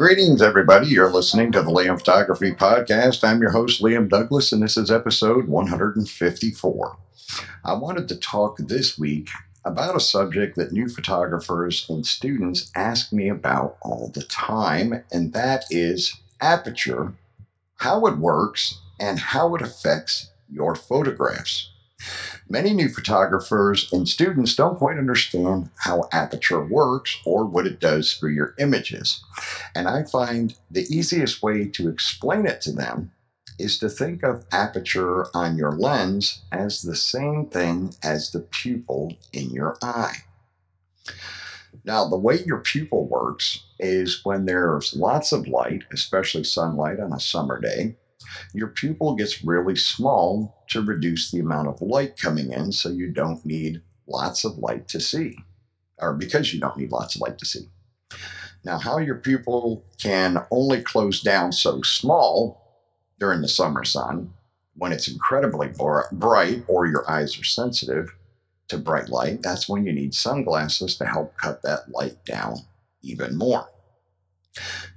Greetings, everybody. You're listening to the Liam Photography Podcast. I'm your host, Liam Douglas, and this is episode 154. I wanted to talk this week about a subject that new photographers and students ask me about all the time, and that is aperture, how it works, and how it affects your photographs. Many new photographers and students don't quite understand how aperture works or what it does for your images. And I find the easiest way to explain it to them is to think of aperture on your lens as the same thing as the pupil in your eye. Now, the way your pupil works is when there's lots of light, especially sunlight on a summer day, your pupil gets really small to reduce the amount of light coming in so you don't need lots of light to see, or because you don't need lots of light to see. Now, how your pupil can only close down so small during the summer sun when it's incredibly bright or your eyes are sensitive to bright light, that's when you need sunglasses to help cut that light down even more.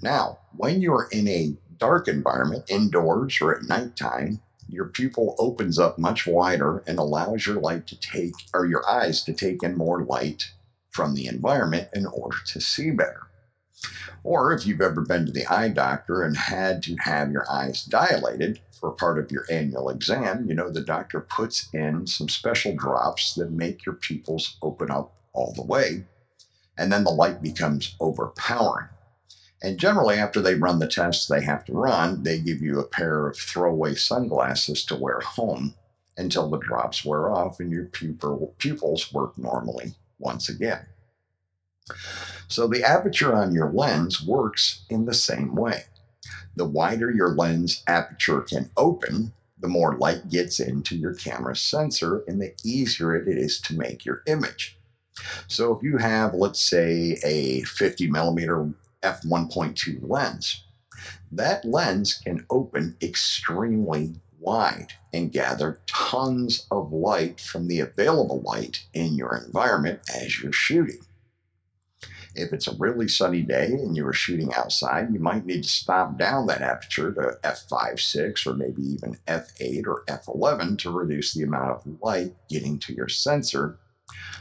Now, when you're in a dark environment, indoors or at nighttime, your pupil opens up much wider and allows your light to take, or your eyes to take in more light from the environment in order to see better. Or if you've ever been to the eye doctor and had to have your eyes dilated for part of your annual exam, you know the doctor puts in some special drops that make your pupils open up all the way, and then the light becomes overpowering. And generally, after they run the tests they have to run, they give you a pair of throwaway sunglasses to wear home until the drops wear off and your pupil, pupils work normally once again. So, the aperture on your lens works in the same way. The wider your lens aperture can open, the more light gets into your camera sensor and the easier it is to make your image. So, if you have, let's say, a 50 millimeter f1.2 lens. That lens can open extremely wide and gather tons of light from the available light in your environment as you're shooting. If it's a really sunny day and you are shooting outside, you might need to stop down that aperture to f5.6 or maybe even f8 or f11 to reduce the amount of light getting to your sensor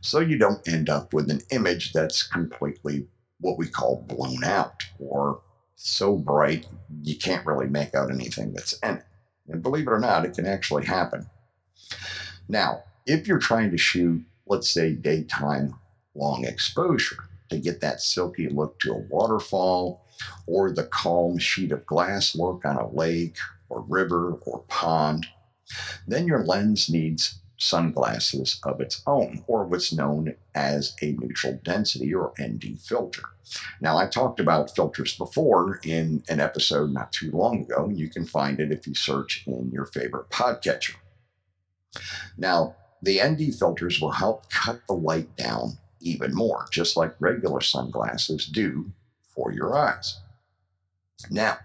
so you don't end up with an image that's completely what we call blown out or so bright you can't really make out anything that's in it. And believe it or not, it can actually happen. Now, if you're trying to shoot, let's say, daytime long exposure to get that silky look to a waterfall or the calm sheet of glass look on a lake or river or pond, then your lens needs sunglasses of its own, or what's known as a neutral density or ND filter. Now, I talked about filters before in an episode not too long ago. You can find it if you search in your favorite podcatcher. Now, the ND filters will help cut the light down even more, just like regular sunglasses do for your eyes. Now,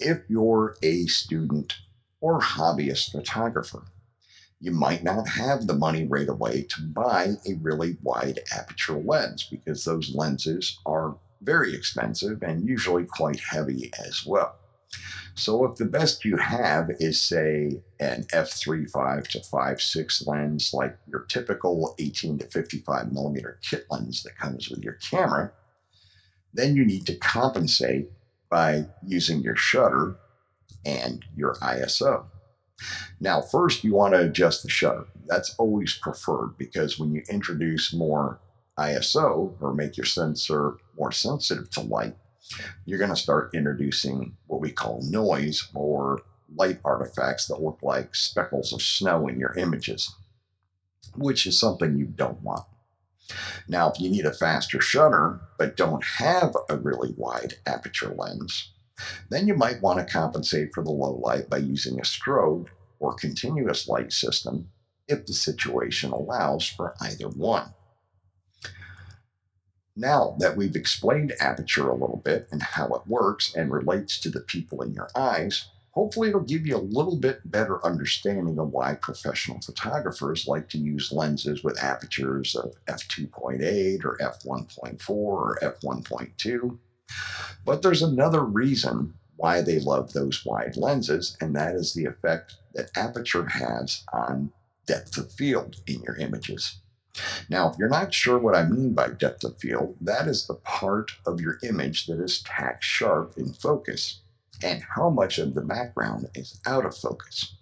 if you're a student or hobbyist photographer, you might not have the money right away to buy a really wide aperture lens because those lenses are very expensive and usually quite heavy as well. So if the best you have is say an f3.5 to 5.6 lens like your typical 18 to 55 millimeter kit lens that comes with your camera, then you need to compensate by using your shutter and your ISO. Now, first, you want to adjust the shutter. That's always preferred because when you introduce more ISO or make your sensor more sensitive to light, you're going to start introducing what we call noise or light artifacts that look like speckles of snow in your images, which is something you don't want. Now, if you need a faster shutter but don't have a really wide aperture lens, Then you might want to compensate for the low light by using a strobe or continuous light system if the situation allows for either one. Now that we've explained aperture a little bit and how it works and relates to the people in your eyes, hopefully it'll give you a little bit better understanding of why professional photographers like to use lenses with apertures of f2.8 or f1.4 or f1.2. But there's another reason why they love those wide lenses, and that is the effect that aperture has on depth of field in your images. Now, if you're not sure what I mean by depth of field, that is the part of your image that is tack sharp in focus and how much of the background is out of focus.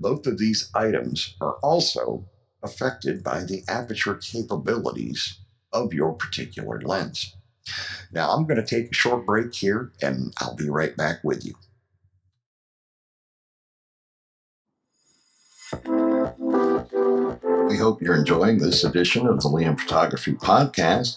Both of these items are also affected by the aperture capabilities of your particular lens. Now, I'm going to take a short break here and I'll be right back with you. We hope you're enjoying this edition of the Liam Photography Podcast.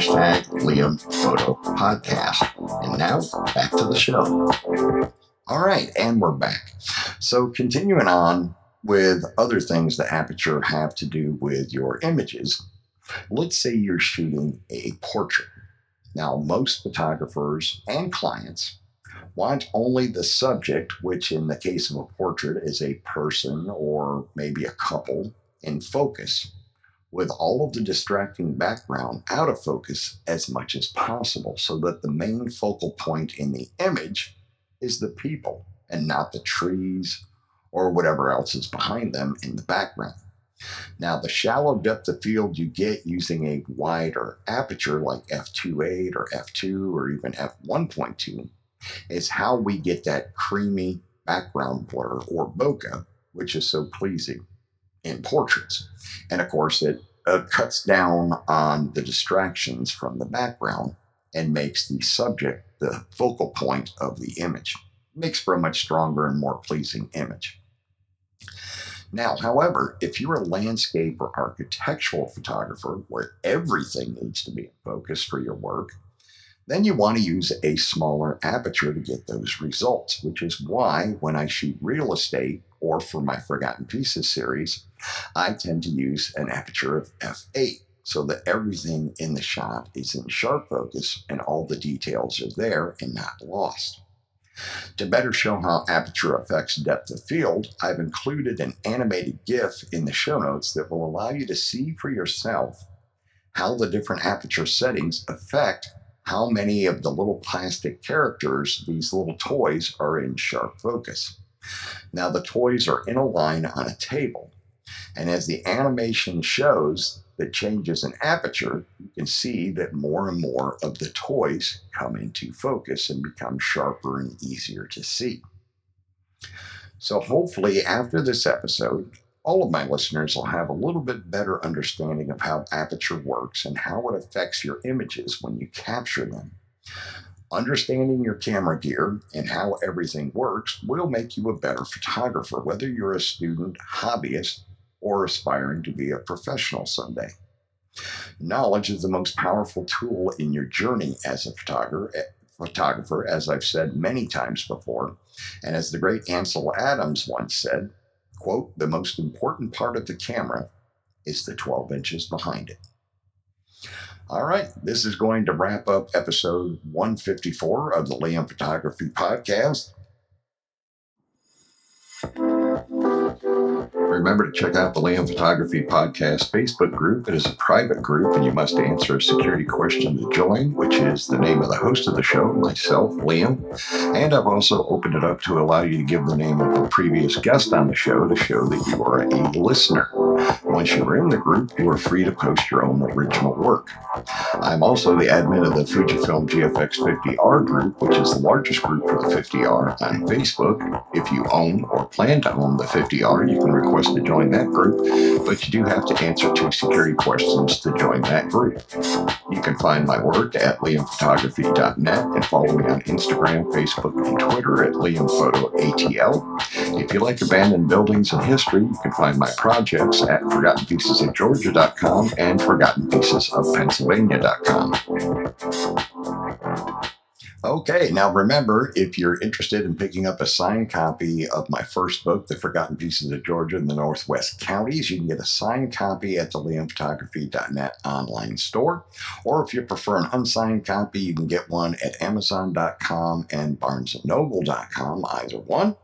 Liam Photo Podcast. And now back to the show. All right, and we're back. So, continuing on with other things that aperture have to do with your images, let's say you're shooting a portrait. Now, most photographers and clients want only the subject, which in the case of a portrait is a person or maybe a couple, in focus with all of the distracting background out of focus as much as possible so that the main focal point in the image is the people and not the trees or whatever else is behind them in the background. Now, the shallow depth of field you get using a wider aperture like f2.8 or f2 or even f1.2 is how we get that creamy background blur or bokeh, which is so pleasing in portraits. And of course, it uh, cuts down on the distractions from the background and makes the subject the focal point of the image. Makes for a much stronger and more pleasing image. Now, however, if you're a landscape or architectural photographer where everything needs to be in focus for your work, then you want to use a smaller aperture to get those results, which is why when I shoot real estate or for my Forgotten Pieces series, I tend to use an aperture of f8 so that everything in the shot is in sharp focus and all the details are there and not lost. To better show how aperture affects depth of field, I've included an animated GIF in the show notes that will allow you to see for yourself how the different aperture settings affect how many of the little plastic characters, these little toys, are in sharp focus. Now, the toys are in a line on a table, and as the animation shows the changes in aperture, you can see that more and more of the toys come into focus and become sharper and easier to see. So, hopefully, after this episode, all of my listeners will have a little bit better understanding of how aperture works and how it affects your images when you capture them. Understanding your camera gear and how everything works will make you a better photographer, whether you're a student, hobbyist, or aspiring to be a professional someday. Knowledge is the most powerful tool in your journey as a photographer, eh, photographer, as I've said many times before. And as the great Ansel Adams once said, quote, the most important part of the camera is the 12 inches behind it. All right, this is going to wrap up episode 154 of the Liam Photography Podcast. Remember to check out the Liam Photography Podcast Facebook group. It is a private group, and you must answer a security question to join, which is the name of the host of the show, myself, Liam. And I've also opened it up to allow you to give the name of a previous guest on the show to show that you are a listener. Once you're in the group, you are free to post your own original work. I'm also the admin of the Fujifilm GFX 50R group, which is the largest group for the 50R on Facebook. If you own or plan to own the 50R, you can request to join that group, but you do have to answer two security questions to join that group. You can find my work at liamphotography.net and follow me on Instagram, Facebook, and Twitter at liamphotoatl. If you like abandoned buildings and history, you can find my projects at forgottenpiecesofgeorgia.com and forgottenpiecesofpennsylvania.com. Okay, now remember, if you're interested in picking up a signed copy of my first book, The Forgotten Pieces of Georgia in the Northwest Counties, you can get a signed copy at the liamphotography.net online store. Or if you prefer an unsigned copy, you can get one at amazon.com and barnesandnoble.com, either one.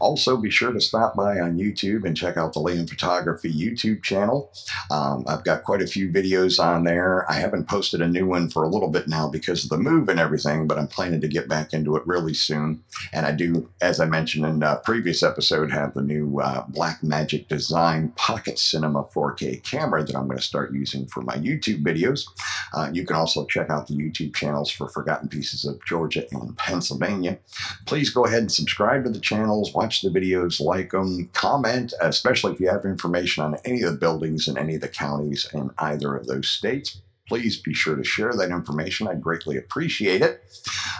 Also, be sure to stop by on YouTube and check out the Liam Photography YouTube channel. Um, I've got quite a few videos on there. I haven't posted a new one for a little bit now because of the move and everything, but I'm planning to get back into it really soon. And I do, as I mentioned in a previous episode, have the new uh, Blackmagic Design Pocket Cinema 4K camera that I'm going to start using for my YouTube videos. Uh, you can also check out the YouTube channels for Forgotten Pieces of Georgia and Pennsylvania. Please go ahead and subscribe to the channel watch the videos, like them, comment, especially if you have information on any of the buildings in any of the counties in either of those states. Please be sure to share that information. I'd greatly appreciate it.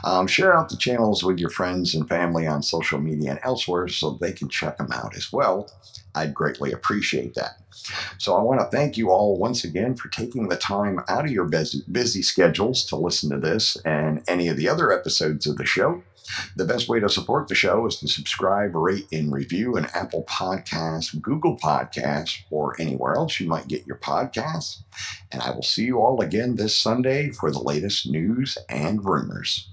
Um, share out the channels with your friends and family on social media and elsewhere so they can check them out as well. I'd greatly appreciate that. So I want to thank you all once again for taking the time out of your busy, busy schedules to listen to this and any of the other episodes of the show. The best way to support the show is to subscribe, rate, and review an Apple Podcast, Google Podcast, or anywhere else you might get your podcasts. And I will see you all again this Sunday for the latest news and rumors.